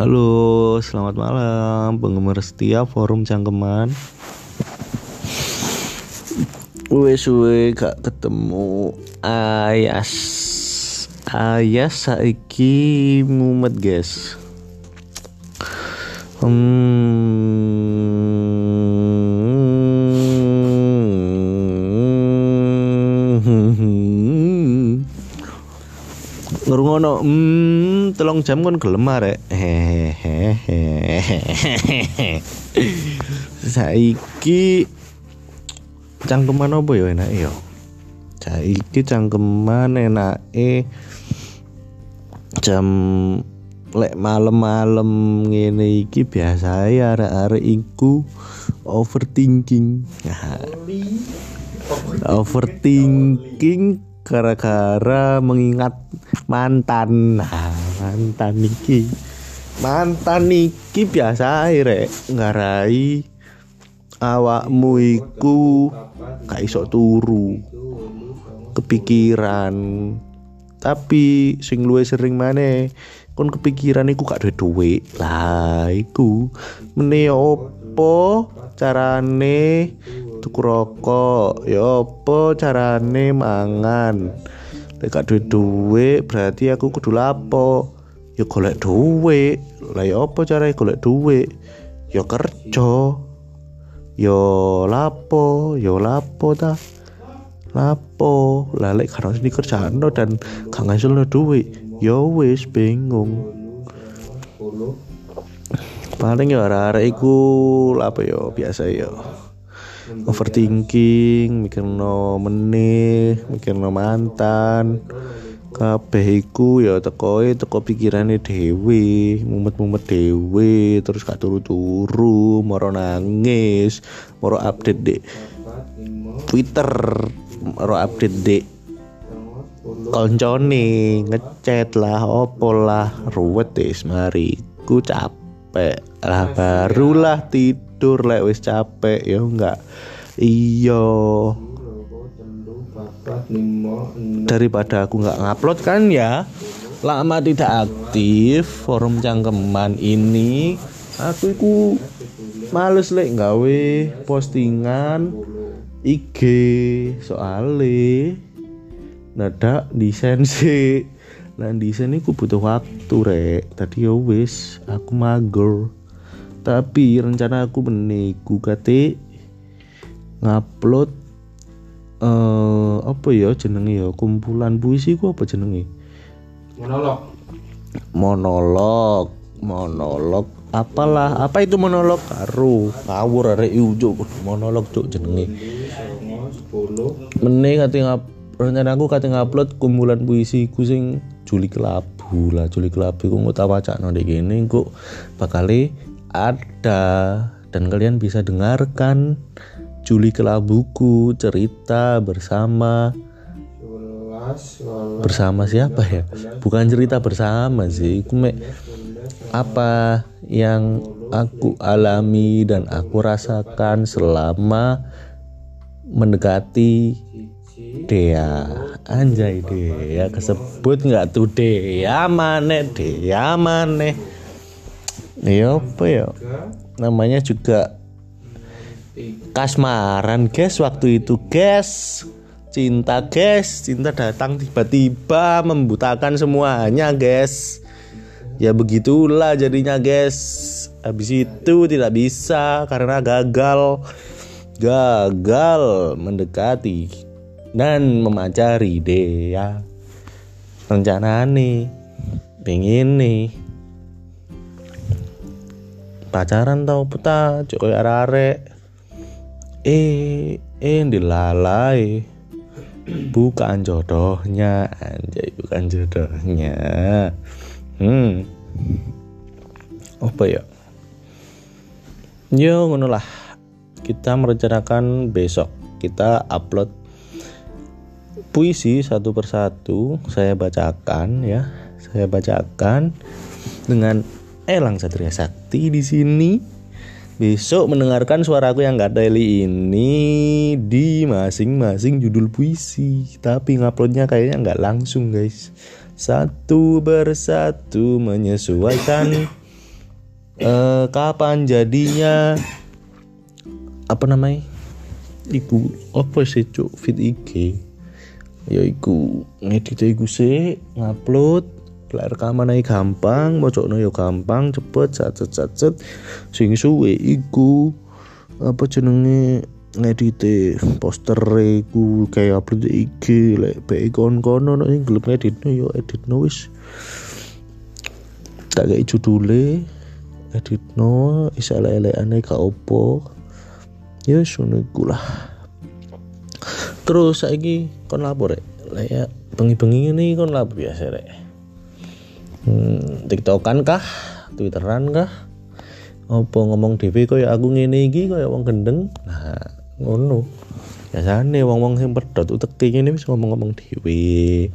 Halo, selamat malam penggemar setia forum cangkeman. Wes suwe gak ketemu Ayas. Ayas saiki mumet, guys. Hmm. Ngrungono hmm telung jam kon gelem arek. Saiki cangkeman apa ya enak ya? Saiki cangkeman enake jam lek malam-malam ngene iki biasa arek-arek iku overthinking. Overthinking gara-gara mengingat mantan. Nah, mantan iki. Mantan iki biasa rek. Ngarai awakmu iku gak iso turu. Kepikiran. Tapi sing luwih sering maneh kon kepikiran iku gak duwe duit lah iku. Meneh opo carane tuku rokok? Ya apa carane mangan lek gak duwe berarti aku kudu lapo ya golek duit. Lah ya apa carane golek duit? Ya kerja. Ya lapo ya lapo ta? Lapo lah lek kan sini kerjaan dan gak ngasilno duit ya wis bingung. Paling ya arek iku apa ya biasa ya overthinking mikirno meneh mikirno mantan. Kabeh iku ya tekoe teko pikirane dhewe mumet-mumet dhewe terus gak turu-turu moro nangis moro update dek Twitter moro update dek koncone ngechat lah opo lah ruwet deh mari. Ku capek. Lah barulah tidur lek wis capek ya enggak iya daripada aku nggak ngupload kan ya. Lama tidak aktif forum cangkeman ini. Aku iku males lek gawe postingan IG soale. Nada desain sih. Nah desain iku butuh waktu rek. Tadi ya wis aku mager tapi rencana aku meniku kate ngupload eh apa ya jenenge ya? Kumpulan puisi ku apa jenenge? Monolog. Monolog monolog. Apalah apa itu monolog? Karo ngawur arek ujuk monolog cuk jenenge. Meneh kate ngap rencana aku kate ngupload kumpulan puisi ku sing Juli Kelabu lah. Juli Kelabu ku wacana ndek kene engko bakale ada. Dan kalian bisa dengarkan Juli Kelabuku cerita bersama. Bersama siapa ya? Bukan cerita bersama sih. Aku mek apa yang aku alami dan aku rasakan selama mendekati Dea. Anjay Dea. Kesebut nggak tuh? Dea mana Dea mana ya apa ya? Namanya juga kasmaran guys. Waktu itu guys. Cinta guys. Cinta datang tiba-tiba membutakan semuanya guys. Ya begitulah jadinya guys. Habis itu tidak bisa karena gagal. Gagal mendekati dan memacari deh ya rencana nih pengen nih pacaran tau peta coy arek eh eh dilalai bukan jodohnya anjay bukan jodohnya. Hmm. Apa ya? Yo ngono lah. Kita merencanakan besok kita upload puisi satu persatu. Saya bacakan ya. Saya bacakan dengan Elang Satria Sakti di sini. Besok mendengarkan suaraku yang gak daily ini di masing-masing judul puisi. Tapi nguploadnya kayaknya nggak langsung guys. Satu bersatu menyesuaikan. Eh, kapan jadinya? Apa namanya? Iku apa sih cuk fit IG ya iku ngedit iku sih ngupload lek rekaman ae gampang mocokno ya gampang cepet sacet sacet sing suwe iku apa jenenge ngedit poster iku kayak upload IG lek pe kon kono nek sing gelem ngeditno yo editno wis. Tak kayak judule editno isa elek-elekane gak opo. Ya ngono iku lah. Terus saiki kon lapor rek. Lah ya bengi-bengi ini kon lapor biasa rek hmm, tiktokan kah? Twitteran kah? Apa ngomong dhewe kaya aku ngene iki kaya wong gendeng? Nah ngono. Biasane wong-wong sing pedhot uteke ngene wis ngomong-ngomong dhewe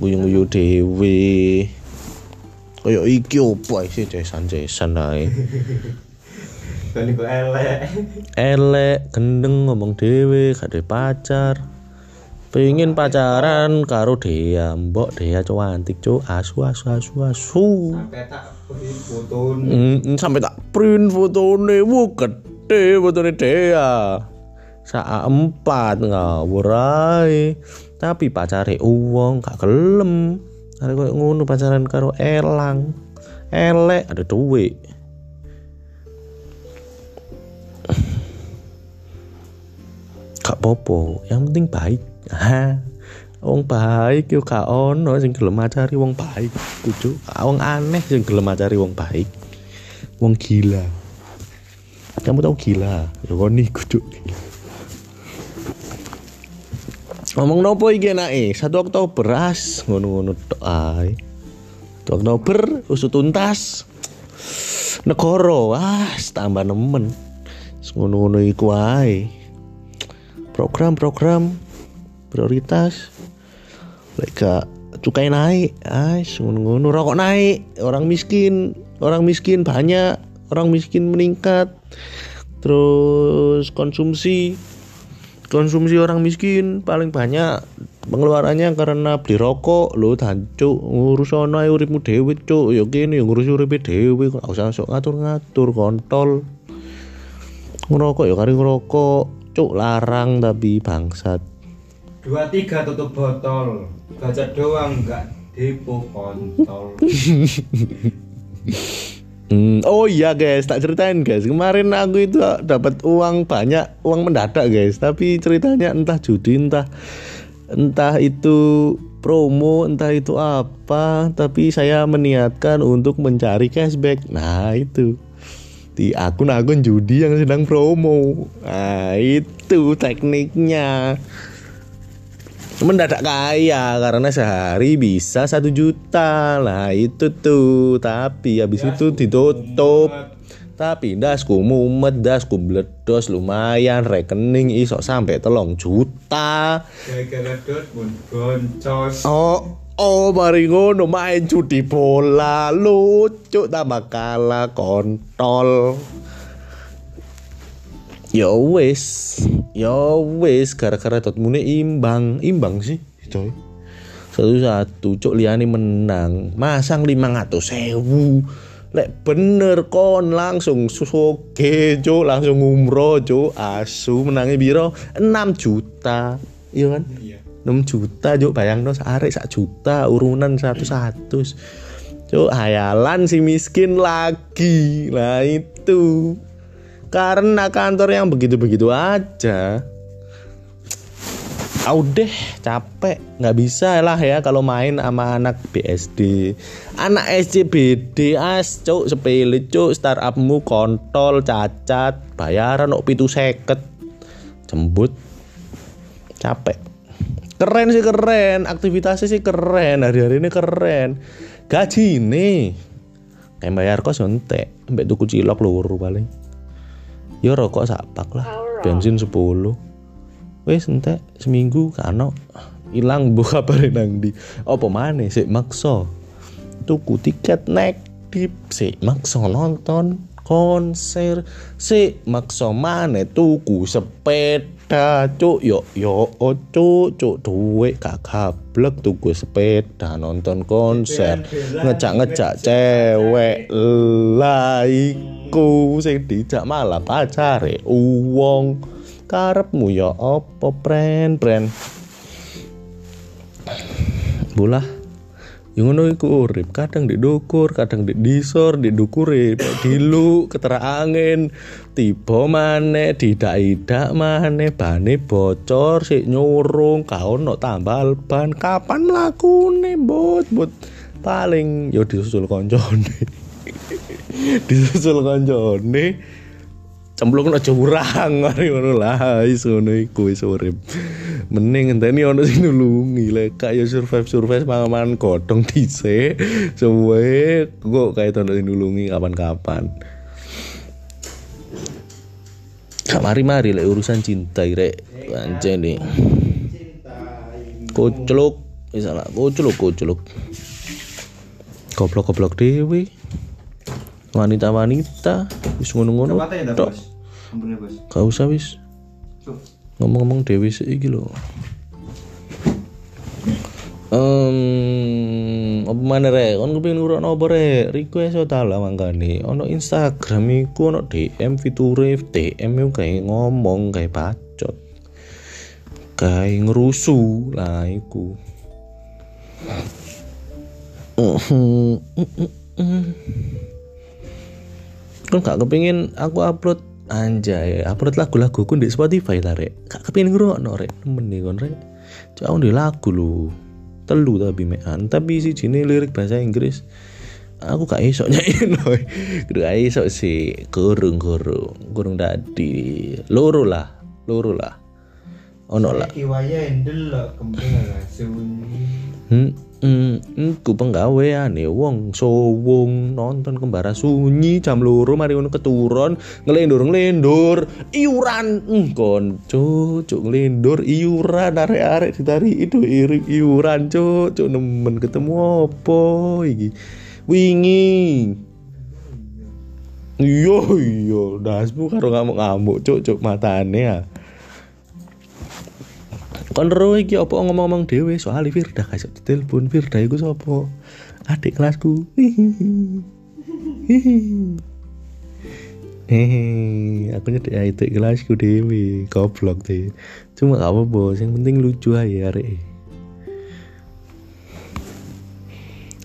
guyu-guyu dhewe kaya iki opo sih cesan-cesan ae. Bali kok elek. elek gendeng ngomong dhewe gak pacar pengen pacaran karo Dea mbok Dea cowok antik cowok asu asu asu asu. Sampai tak beri foto Mm, sampai tak print fotonewu gede fotone Dea. Saa empat ngawur ae. Tapi pacare uang gak gelem. Ada koyo ngono pacaran karo Elang. Elek ada duit. Gak popo yang penting baik ha wong baik yo gak ono sing gelem macari wong baik kudu wong aneh sing gelem macari wong baik. Wong gila. Kamu tahu gila? Ya niku cuk ngomong nopo iki enake? 1 Oktober as. Ngono-ngono tok ae. 1 Oktober usut tuntas. Negara wah tambah nemen. Ngono-ngono iku ae. Program-program prioritas. Gak cukai naik ais ngono-ngono rokok naik orang miskin orang miskin banyak orang miskin meningkat. Terus konsumsi konsumsi orang miskin paling banyak pengeluarannya karena beli rokok. Lo dan cuk ngurus ono uripmu dhewe cuk. Ya kene ya ngurus uripe dhewe kok usah sok ngatur-ngatur kontol. Ngerokok ya kari ngerokok cuk larang tapi bangsat dua tiga tutup botol baca doang nggak depo kontol Hmm, oh iya guys, tak ceritain guys. Kemarin aku itu dapat uang banyak, uang mendadak guys. Tapi ceritanya entah judi, entah entah itu promo, entah itu apa. Tapi saya meniatkan untuk mencari cashback. Nah itu di akun-akun judi yang sedang promo. Nah itu tekniknya. Mendadak kaya karena sehari bisa satu juta. Lah itu tuh. Tapi habis itu ditutup. tapi dasku mumet dasku bledos lumayan. Rekening iso sampai telung juta. Oh oh mari ngono main judi bola. Lucu tambah kalah kontol. Ya wis ya wis gara-gara Dortmund imbang. Imbang sih coy satu satu cuk liani menang. Masang lima ratus sewu. Lek bener kon langsung susoge cuk. Langsung umroh asu menangnya biro 6 juta. Iya kan? Iya. 6 juta cuk. Bayang no arek sak juta urunan satu satu cuk hayalan si miskin lagi. Lah itu karena kantor yang begitu-begitu aja. Ah deh capek. Nggak bisa lah ya kalau main sama anak BSD anak SCBD as cuk sepele cuk. Startupmu kontol cacat. Bayaran kok pitu seket. Jembut. Capek. Keren sih keren. Aktivitasnya sih keren. Hari-hari ini keren. Gaji nih kayak bayar kos entek sampai tuku cilok luru paling ya rokok sapak lah. Bensin 10 wes entek seminggu kano hilang bu kabar nang di apa mana sik makso tuku tiket nek tip sik makso nonton konser. Sik makso mana tuku sepeda sepeda cuk yo yo oh, cuk duit gak gablek tuku sepeda nonton konser. Ngejak-ngejak cewek lah iku sing dijak malah pacare uwong. Karepmu ya apa pren pren bolah yang ngono iku urip. Kadang di dukur kadang di disor di dukure dilu ketera angin tiba maneh didak-idak maneh bane bocor sik nyurung kau ono tambal ban kapan mlakune bot bot paling yo disusul koncone. Disusul koncone cemplung no jurang mari ngono lah wis ngono iku wis urip. Mending ngenteni ono sing nulungi lek kaya survive survive mangan godhong dhisik. Suwe kok kayak ono sing nulungi kapan-kapan. Mari-mari lek urusan cinta rek. Anjen nih kocluk misalnya kocluk kocluk goblok-goblok dewi. Wanita-wanita wis ngono-ngono dah, tok. ya, bos. gak usah wis ngomong-ngomong dewi sih iki lho Em, apa mana rek? Kon kepengin ngurukno apa rek? Request ta lah mangkane. Ono Instagram iku ono DM fiture DM iku kayak ngomong kayak bacot. Kayak ngerusu lah iku. Kon gak kepengin aku upload anjay, upload lagu-laguku di Spotify ta rek. Gak kepengin ngrungokno rek. Temen nih kon rek. Aku di lagu lho. Telu tapi mean, tapi si jine lirik bahasa Inggris. Aku gak iso nyanyi. Kudu gak iso sih. Kurung kurung, kurung dadi. Loro lah, loro lah. Ono lah. Iki waya ndelok kembang sunyi. Hmm, hmm, ku penggaweane wong sowong nonton kembara sunyi jam loro mari ngono keturun ngelendur ngelendur iuran. Hmm, kon cuk ngelendur iuran arek-arek ditari itu iri iuran cuk nemen ketemu apa iki? Wingi. Iya iya dasmu karo ngamuk-ngamuk cuk cuk matane ya kon ro iki apa ngomong-ngomong dhewe? Soal Firda iso ditelepon. Firda iku sapa? Adik kelasku. Hehe, aku nyedek adik kelasku dhewe. Goblok deh cuma gak apa-apa yang penting lucu aja arek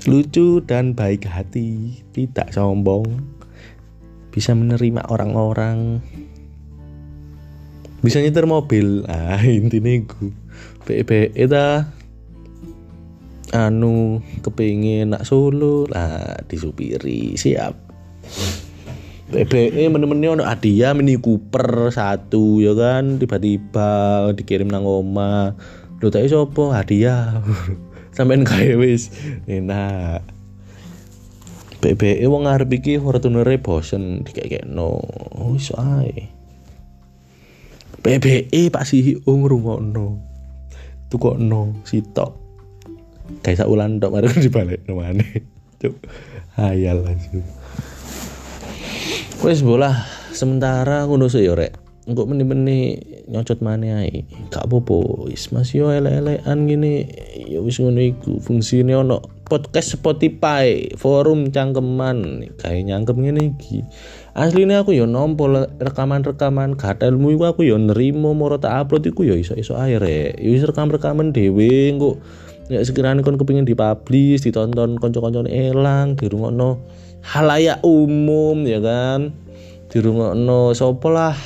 lucu dan baik hati. Tidak sombong. Bisa menerima orang-orang bisa nyetir mobil. Ah intinya gue BBE ta. Anu kepingin nak solo. Lah disupiri. Siap. BBE menemennya ono hadiah mini Cooper satu ya kan? Tiba-tiba dikirim nang oma lo tak sopo hadiah. Sampean kae wis enak. BBE wong arep iki Fortuner bosen dikekekno wis ae PBE Pak oh ngrungokno. Tukokno sitok. Kayak ulan tok mari dibalik mana. Cuk. Hayal langsung. Wes bola sementara ngono sih yo rek. Engko meni-meni nyocot mana ae. Gak apa-apa. Wis masih yo elek-elekan gini. Ya wis ngono iku. Fungsine ono podcast Spotify, forum cangkeman. Kayak nyangkem ngene iki. aslinya aku yo nompo rekaman-rekaman gak ilmu iku aku yo nerimo moro tak upload iku yo iso-iso ae rek yo wis rekam-rekaman dhewe engko ya sekiranya kon kepengin dipublish ditonton kanca-kancane elang dirungokno halayak umum ya kan dirungokno sapa lah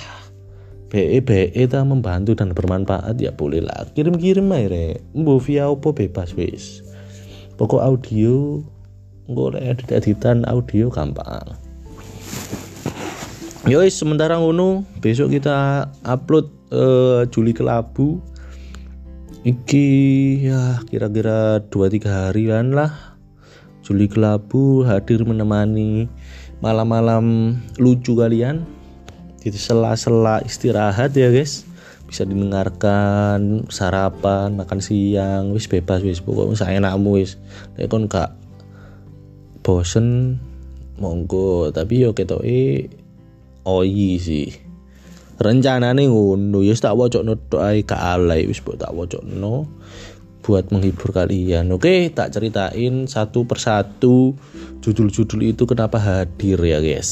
BE BE ta membantu dan bermanfaat ya boleh lah. Kirim-kirim ae rek. Mbo via opo bebas wis. Pokok audio engko lek edit-editan audio gampang. Yoi sementara ngono besok kita upload uh, Juli Kelabu. Iki ya kira-kira 2-3 harian lah. Juli Kelabu hadir menemani malam-malam lucu kalian di sela-sela istirahat ya guys. Bisa didengarkan sarapan makan siang wis bebas wis. Pokoknya saya enakmu wis. Nek kon gak bosen monggo. Tapi yo ketoke oyi sih. Rencanane ngono ya tak wocokno tok ae gak alay wis tak wocokno buat menghibur kalian. Oke tak ceritain satu persatu judul-judul itu kenapa hadir ya guys.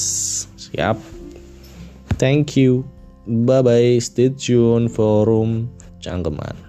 Siap thank you. Bye bye stay tune forum cangkeman